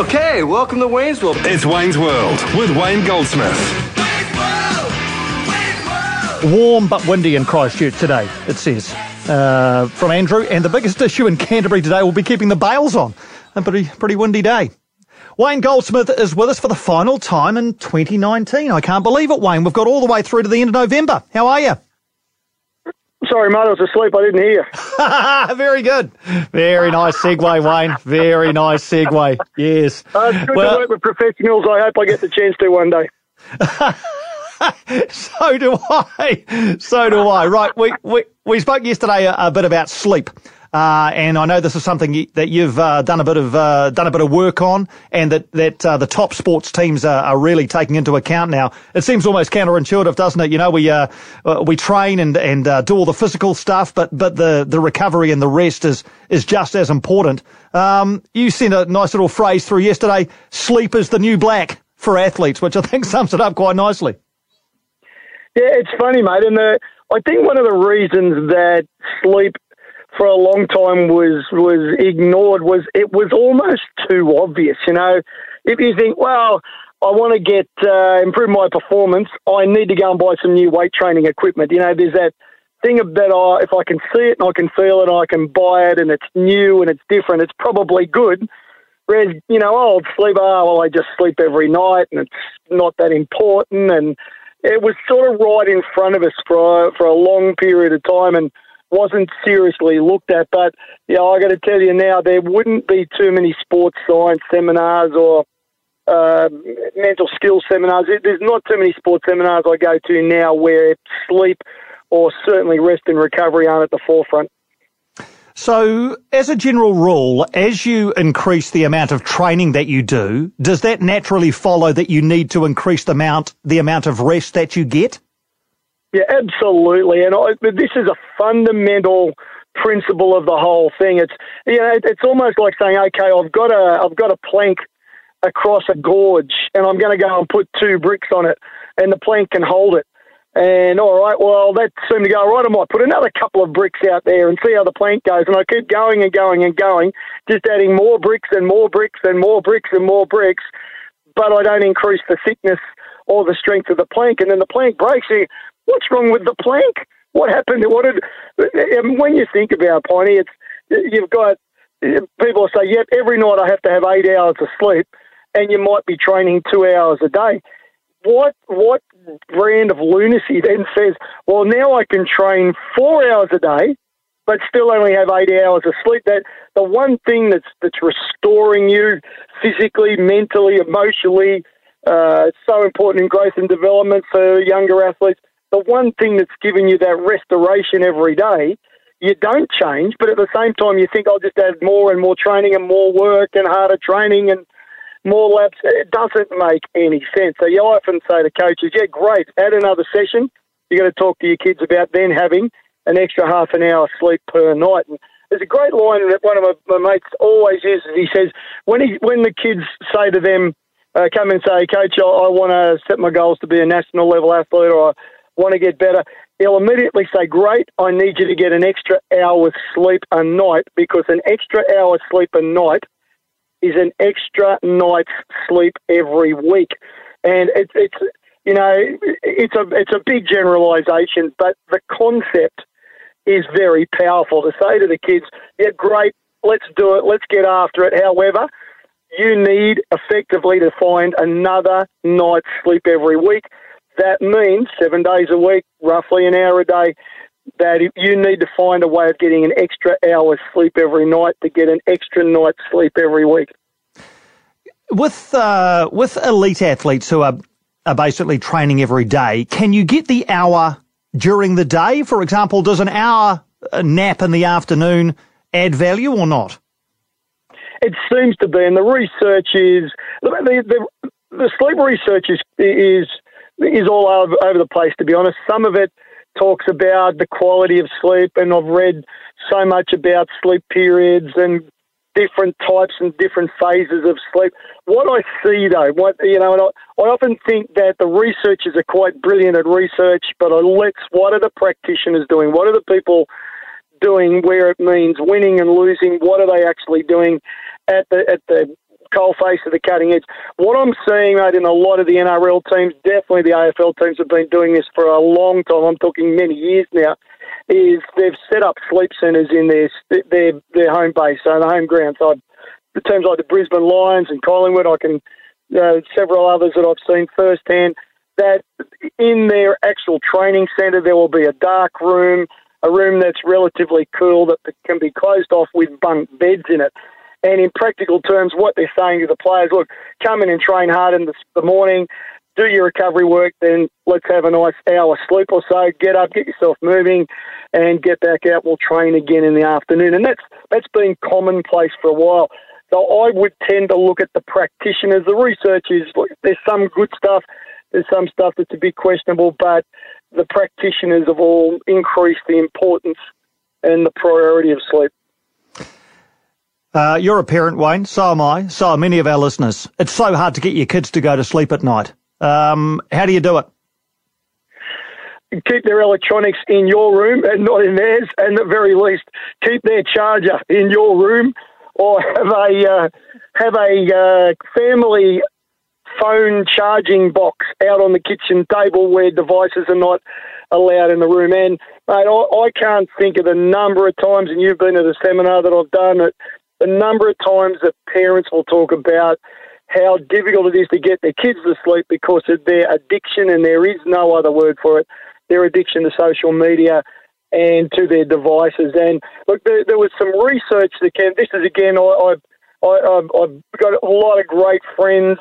Okay, welcome to Wayne's World. It's Wayne's World with Wayne Goldsmith. Warm but windy in Christchurch today, it says. Uh, from Andrew, and the biggest issue in Canterbury today will be keeping the bales on. A pretty, pretty windy day. Wayne Goldsmith is with us for the final time in 2019. I can't believe it, Wayne. We've got all the way through to the end of November. How are you? Sorry, mate, I was asleep. I didn't hear. Very good. Very nice segue, Wayne. Very nice segue. Yes. Uh, it's good Well- to work with professionals. I hope I get the chance to one day. so do I. So do I. Right. We, we, we spoke yesterday a, a bit about sleep. Uh, and I know this is something that you've uh, done a bit of uh, done a bit of work on, and that that uh, the top sports teams are, are really taking into account now. It seems almost counterintuitive, doesn't it? You know, we uh, uh, we train and and do all the physical stuff, but but the, the recovery and the rest is is just as important. Um, you sent a nice little phrase through yesterday. Sleep is the new black for athletes, which I think sums it up quite nicely. Yeah, it's funny, mate. And the, I think one of the reasons that sleep for a long time was was ignored was it was almost too obvious. You know, if you think, well, I want to get uh, improve my performance, I need to go and buy some new weight training equipment. You know, there's that thing that I, if I can see it and I can feel it, and I can buy it, and it's new and it's different, it's probably good. Whereas, you know, old sleep, oh, well, I just sleep every night and it's not that important. And it was sort of right in front of us for for a long period of time and wasn't seriously looked at. But, yeah, I got to tell you now, there wouldn't be too many sports science seminars or uh, mental skills seminars. There's not too many sports seminars I go to now where sleep or certainly rest and recovery aren't at the forefront. So, as a general rule, as you increase the amount of training that you do, does that naturally follow that you need to increase the amount the amount of rest that you get? Yeah, absolutely. And I, this is a fundamental principle of the whole thing. It's you know, it's almost like saying, okay, I've got a I've got a plank across a gorge, and I'm going to go and put two bricks on it, and the plank can hold it. And all right, well, that seemed to go right. I might put another couple of bricks out there and see how the plank goes. And I keep going and going and going, just adding more bricks and more bricks and more bricks and more bricks. But I don't increase the thickness or the strength of the plank. And then the plank breaks. What's wrong with the plank? What happened? What did? And when you think about Piney, it's you've got people say, "Yep, every night I have to have eight hours of sleep," and you might be training two hours a day. What what brand of lunacy then says, "Well, now I can train four hours a day, but still only have eight hours of sleep"? That the one thing that's that's restoring you physically, mentally, emotionally, uh, so important in growth and development for younger athletes the one thing that's giving you that restoration every day, you don't change, but at the same time, you think I'll just add more and more training and more work and harder training and more laps. It doesn't make any sense. So you often say to coaches, yeah, great, add another session. you got to talk to your kids about then having an extra half an hour sleep per night. And there's a great line that one of my, my mates always uses. He says, when, he, when the kids say to them, uh, come and say, Coach, I, I want to set my goals to be a national level athlete or I want to get better, he'll immediately say, Great, I need you to get an extra hour's sleep a night because an extra hour's sleep a night is an extra night's sleep every week. And it's, it's you know, it's a, it's a big generalization, but the concept is very powerful to say to the kids, Yeah, great, let's do it, let's get after it. However, you need effectively to find another night's sleep every week that means seven days a week, roughly an hour a day, that you need to find a way of getting an extra hour's sleep every night to get an extra night's sleep every week. With uh, with elite athletes who are are basically training every day, can you get the hour during the day? For example, does an hour nap in the afternoon add value or not? it seems to be, and the research is the the, the sleep research is is is all over, over the place. To be honest, some of it talks about the quality of sleep, and I've read so much about sleep periods and different types and different phases of sleep. What I see though, what you know, and I, I often think that the researchers are quite brilliant at research, but I let's what are the practitioners doing? What are the people doing where it means winning and losing? What are they actually doing at the at the coal face of the cutting edge. What I'm seeing, mate, in a lot of the NRL teams, definitely the AFL teams have been doing this for a long time. I'm talking many years now is they've set up sleep centres in their their their home base, so the home ground. So the teams like the Brisbane Lions and Collingwood, I can uh, several others that I've seen firsthand. That in their actual training centre there will be a dark room, a room that's relatively cool that can be closed off with bunk beds in it. And in practical terms, what they're saying to the players, look, come in and train hard in the, the morning, do your recovery work, then let's have a nice hour sleep or so. Get up, get yourself moving, and get back out. We'll train again in the afternoon, and that's that's been commonplace for a while. So I would tend to look at the practitioners. The research is there's some good stuff, there's some stuff that's a bit questionable, but the practitioners have all increased the importance and the priority of sleep. Uh, you're a parent, Wayne. So am I. So are many of our listeners. It's so hard to get your kids to go to sleep at night. Um, how do you do it? Keep their electronics in your room and not in theirs, and at the very least, keep their charger in your room, or have a uh, have a uh, family phone charging box out on the kitchen table where devices are not allowed in the room. And mate, I, I can't think of the number of times, and you've been at a seminar that I've done, that the number of times that parents will talk about how difficult it is to get their kids to sleep because of their addiction, and there is no other word for it, their addiction to social media and to their devices. And look, there, there was some research that came. This is again, I, I, I, I've got a lot of great friends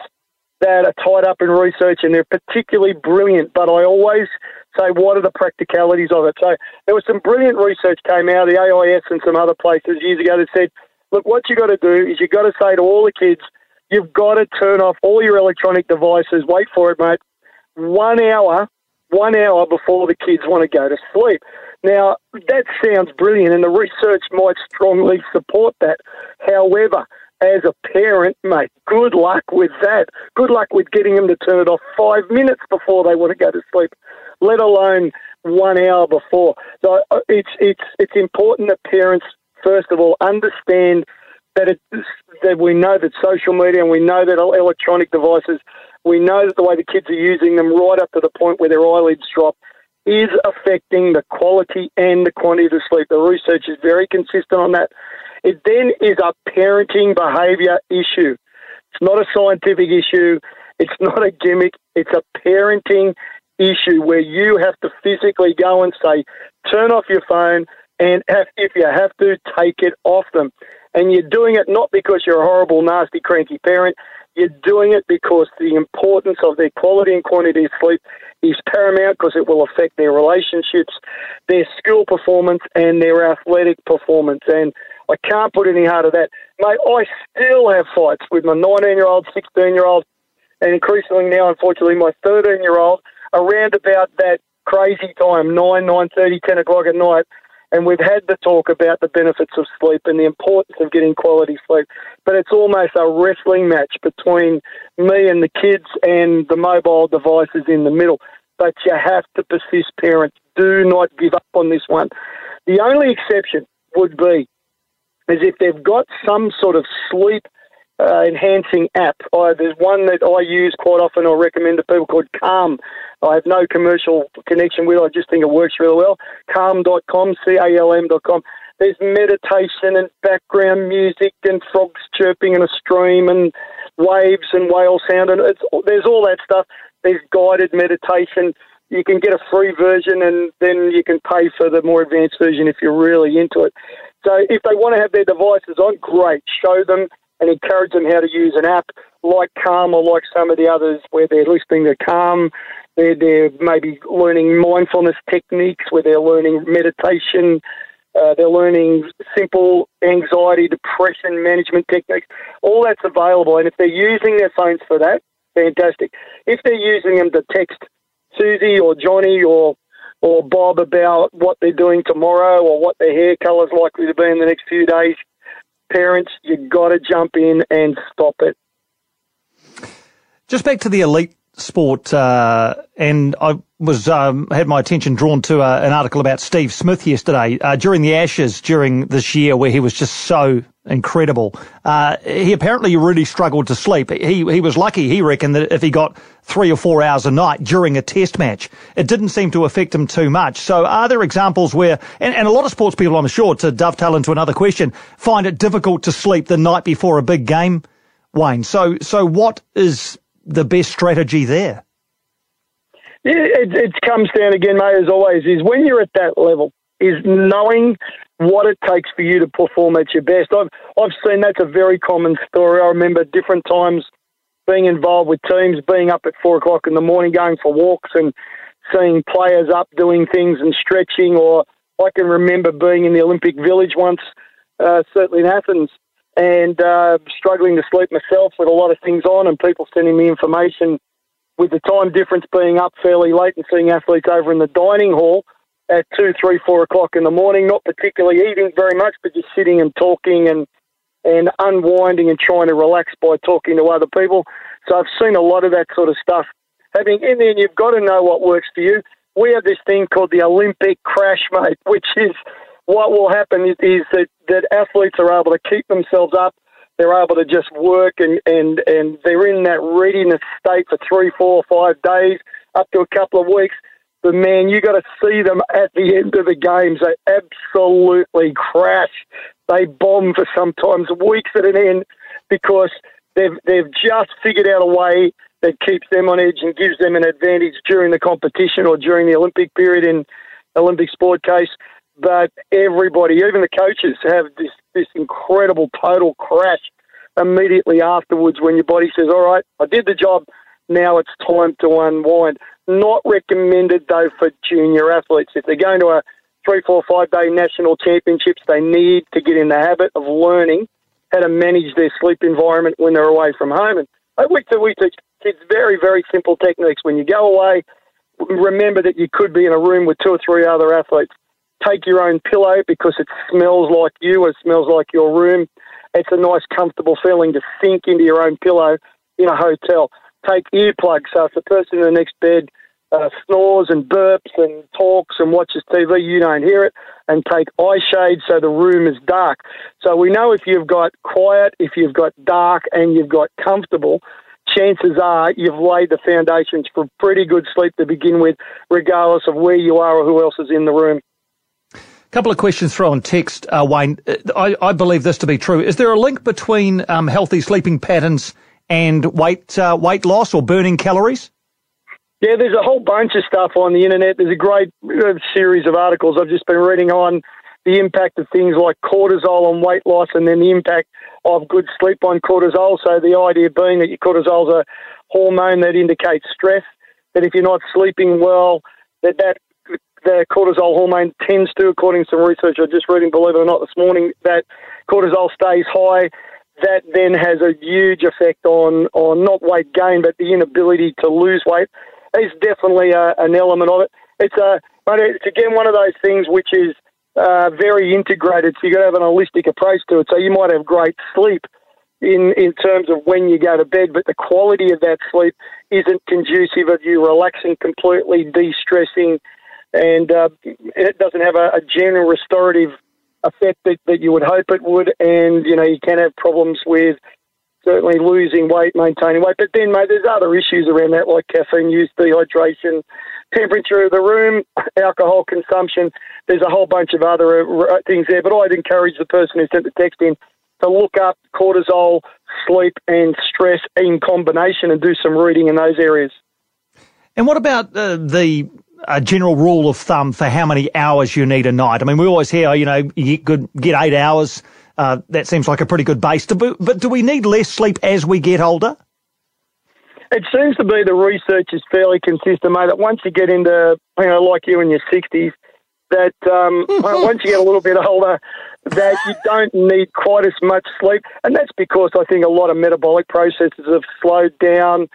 that are tied up in research, and they're particularly brilliant. But I always say, what are the practicalities of it? So there was some brilliant research came out, of the AIS and some other places years ago that said, look, what you got to do is you got to say to all the kids You've got to turn off all your electronic devices. Wait for it, mate. One hour, one hour before the kids want to go to sleep. Now, that sounds brilliant, and the research might strongly support that. However, as a parent, mate, good luck with that. Good luck with getting them to turn it off five minutes before they want to go to sleep, let alone one hour before. So uh, it's it's it's important that parents, first of all, understand that, it, that we know that social media and we know that electronic devices, we know that the way the kids are using them right up to the point where their eyelids drop is affecting the quality and the quantity of sleep. The research is very consistent on that. It then is a parenting behaviour issue. It's not a scientific issue. It's not a gimmick. It's a parenting issue where you have to physically go and say, turn off your phone, and if you have to, take it off them. And you're doing it not because you're a horrible, nasty, cranky parent. You're doing it because the importance of their quality and quantity of sleep is paramount because it will affect their relationships, their school performance, and their athletic performance. And I can't put any harder that. Mate, I still have fights with my 19 year old, 16 year old, and increasingly now, unfortunately, my 13 year old around about that crazy time, 9, 9.30, 10 o'clock at night, and we've had the talk about the benefits of sleep and the importance of getting quality sleep. But it's almost a wrestling match between me and the kids and the mobile devices in the middle. But you have to persist, parents. Do not give up on this one. The only exception would be is if they've got some sort of sleep uh, enhancing app. I, there's one that I use quite often. I recommend to people called Calm. I have no commercial connection with it. I just think it works really well. Calm.com, C-A-L-M.com. There's meditation and background music and frogs chirping in a stream and waves and whale sound and it's, there's all that stuff. There's guided meditation. You can get a free version and then you can pay for the more advanced version if you're really into it. So if they want to have their devices on, great. Show them and encourage them how to use an app like Calm or like some of the others where they're listening to Calm. They're, they're maybe learning mindfulness techniques where they're learning meditation Uh, they're learning simple anxiety, depression management techniques. All that's available. And if they're using their phones for that, fantastic. If they're using them to text Susie or Johnny or or Bob about what they're doing tomorrow or what their hair colour's likely to be in the next few days, parents, you've got to jump in and stop it. Just back to the elite sport, uh, and I was um, had my attention drawn to uh, an article about Steve Smith yesterday uh, during the Ashes during this year, where he was just so incredible. Uh, he apparently really struggled to sleep. He he was lucky, he reckoned, that if he got three or four hours a night during a Test match, it didn't seem to affect him too much. So, are there examples where, and, and a lot of sports people, I'm sure, to dovetail into another question, find it difficult to sleep the night before a big game, Wayne? So, so what is the best strategy there? Yeah, it, it comes down again, mate, as always, is when you're at that level, is knowing what it takes for you to perform at your best. I've, I've seen that's a very common story. I remember different times being involved with teams, being up at four o'clock in the morning, going for walks and seeing players up doing things and stretching. Or I can remember being in the Olympic Village once, uh, certainly in Athens, and uh, struggling to sleep myself with a lot of things on and people sending me information with the time difference being up fairly late and seeing athletes over in the dining hall at two, three, four o'clock in the morning, not particularly eating very much, but just sitting and talking and and unwinding and trying to relax by talking to other people. So I've seen a lot of that sort of stuff having in there, you've got to know what works for you. We have this thing called the Olympic crash, mate, which is what will happen is, is that, that athletes are able to keep themselves up. They're able to just work and, and, and they're in that readiness state for three, four, five days, up to a couple of weeks. But man, you got to see them at the end of the games. They absolutely crash. They bomb for sometimes weeks at an end because they've they've just figured out a way that keeps them on edge and gives them an advantage during the competition or during the Olympic period in Olympic sport case but everybody, even the coaches, have this, this incredible total crash immediately afterwards when your body says, All right, I did the job, now it's time to unwind. Not recommended though for junior athletes. If they're going to a three, four, five day national championships, they need to get in the habit of learning how to manage their sleep environment when they're away from home. And we, to we teach kids very, very simple techniques. When you go away, remember that you could be in a room with two or three other athletes take your own pillow because it smells like you, it smells like your room. It's a nice, comfortable feeling to sink into your own pillow in a hotel. Take earplugs so if the person in the next bed uh, snores and burps and talks and watches TV, you don't hear it. And take eye shades so the room is dark. So we know if you've got quiet, if you've got dark, and you've got comfortable, chances are you've laid the foundations for pretty good sleep to begin with, regardless of where you are or who else is in the room A couple of questions thrown text, uh, Wayne. Uh, I, I, believe this to be true. Is there a link between um, healthy sleeping patterns and weight uh, weight loss or burning calories? Yeah, there's a whole bunch of stuff on the internet. There's a great uh, series of articles I've just been reading on the impact of things like cortisol on weight loss and then the impact of good sleep on cortisol. So the idea being that your cortisol is a hormone that indicates stress, that if you're not sleeping well, that that the cortisol hormone tends to, according to some research I just reading, believe it or not, this morning, that cortisol stays high. That then has a huge effect on, on not weight gain, but the inability to lose weight. It's definitely a, an element of it. It's a, but it's again one of those things which is uh, very integrated. So you've got to have an holistic approach to it. So you might have great sleep in in terms of when you go to bed, but the quality of that sleep isn't conducive of you relaxing completely, de-stressing, and uh, it doesn't have a, a general restorative effect that, that you would hope it would. And you know, you can have problems with certainly losing weight, maintaining weight. But then, mate, there's other issues around that, like caffeine use, dehydration, temperature of the room, alcohol consumption. There's a whole bunch of other uh, things there. But I'd encourage the person who sent the text in to look up cortisol, sleep, and stress in combination and do some reading in those areas. And what about uh, the a general rule of thumb for how many hours you need a night? I mean, we always hear, you know, you get good, get eight hours. Uh, that seems like a pretty good base. To, but do we need less sleep as we get older? It seems to be the research is fairly consistent, mate. That once you get into, you know, like you in your sixties, that um, once you get a little bit older, that you don't need quite as much sleep, and that's because I think a lot of metabolic processes have slowed down.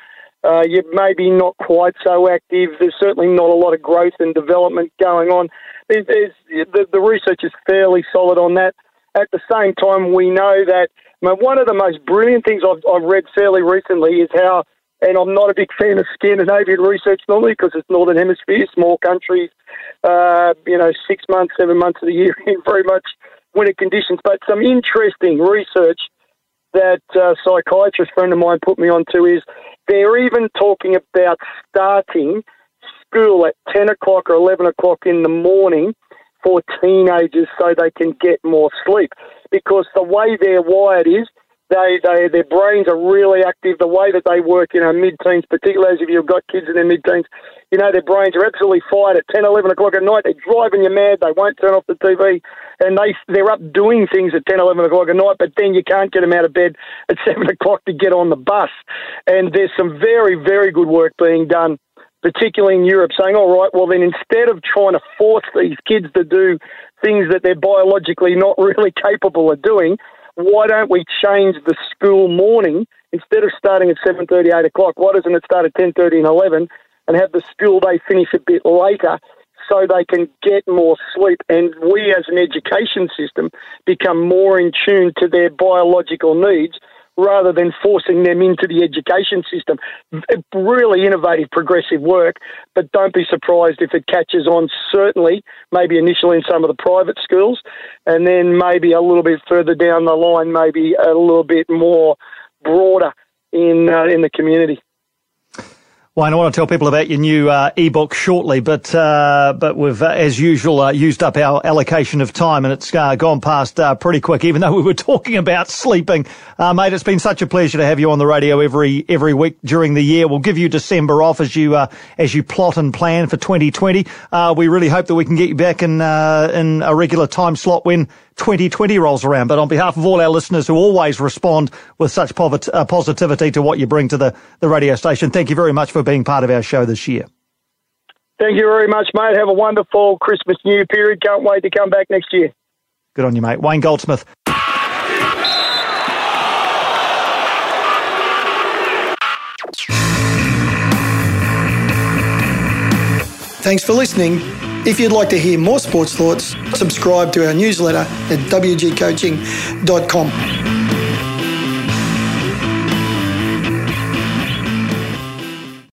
Uh, you're maybe not quite so active. There's certainly not a lot of growth and development going on. There's, there's, the, the research is fairly solid on that. At the same time, we know that I mean, one of the most brilliant things I've, I've read fairly recently is how, and I'm not a big fan of Scandinavian research normally because it's Northern Hemisphere, small countries, uh, you know, six months, seven months of the year in very much winter conditions. But some interesting research that a psychiatrist friend of mine put me onto is they're even talking about starting school at 10 o'clock or 11 o'clock in the morning for teenagers so they can get more sleep. Because the way they're wired is they, they their brains are really active. The way that they work in you know, mid teens, particularly as if you've got kids in their mid teens, you know, their brains are absolutely fired at 10, 11 o'clock at night. They're driving you mad. They won't turn off the TV. And they, they're up doing things at 10, 11 o'clock at night, but then you can't get them out of bed at 7 o'clock to get on the bus. And there's some very, very good work being done, particularly in Europe, saying, all right, well, then instead of trying to force these kids to do things that they're biologically not really capable of doing, why don't we change the school morning instead of starting at 7.30, 8 o'clock? Why doesn't it start at 10.30 and 11 and have the school day finish a bit later so they can get more sleep and we as an education system become more in tune to their biological needs rather than forcing them into the education system. Really innovative, progressive work, but don't be surprised if it catches on, certainly, maybe initially in some of the private schools, and then maybe a little bit further down the line, maybe a little bit more broader in, uh, in the community. Wayne, I want to tell people about your new uh, ebook shortly, but uh, but we've, uh, as usual, uh, used up our allocation of time, and it's uh, gone past uh, pretty quick. Even though we were talking about sleeping, mate, it's been such a pleasure to have you on the radio every every week during the year. We'll give you December off as you as you plot and plan for 2020. we really hope that we can get you back in in a regular time slot when 2020 rolls around. But on behalf of all our listeners who always respond with such uh, positivity to what you bring to the, the radio station, thank you very much for being part of our show this year. Thank you very much, mate. Have a wonderful Christmas New period. Can't wait to come back next year. Good on you, mate. Wayne Goldsmith. Thanks for listening. If you'd like to hear more sports thoughts, subscribe to our newsletter at wgcoaching.com.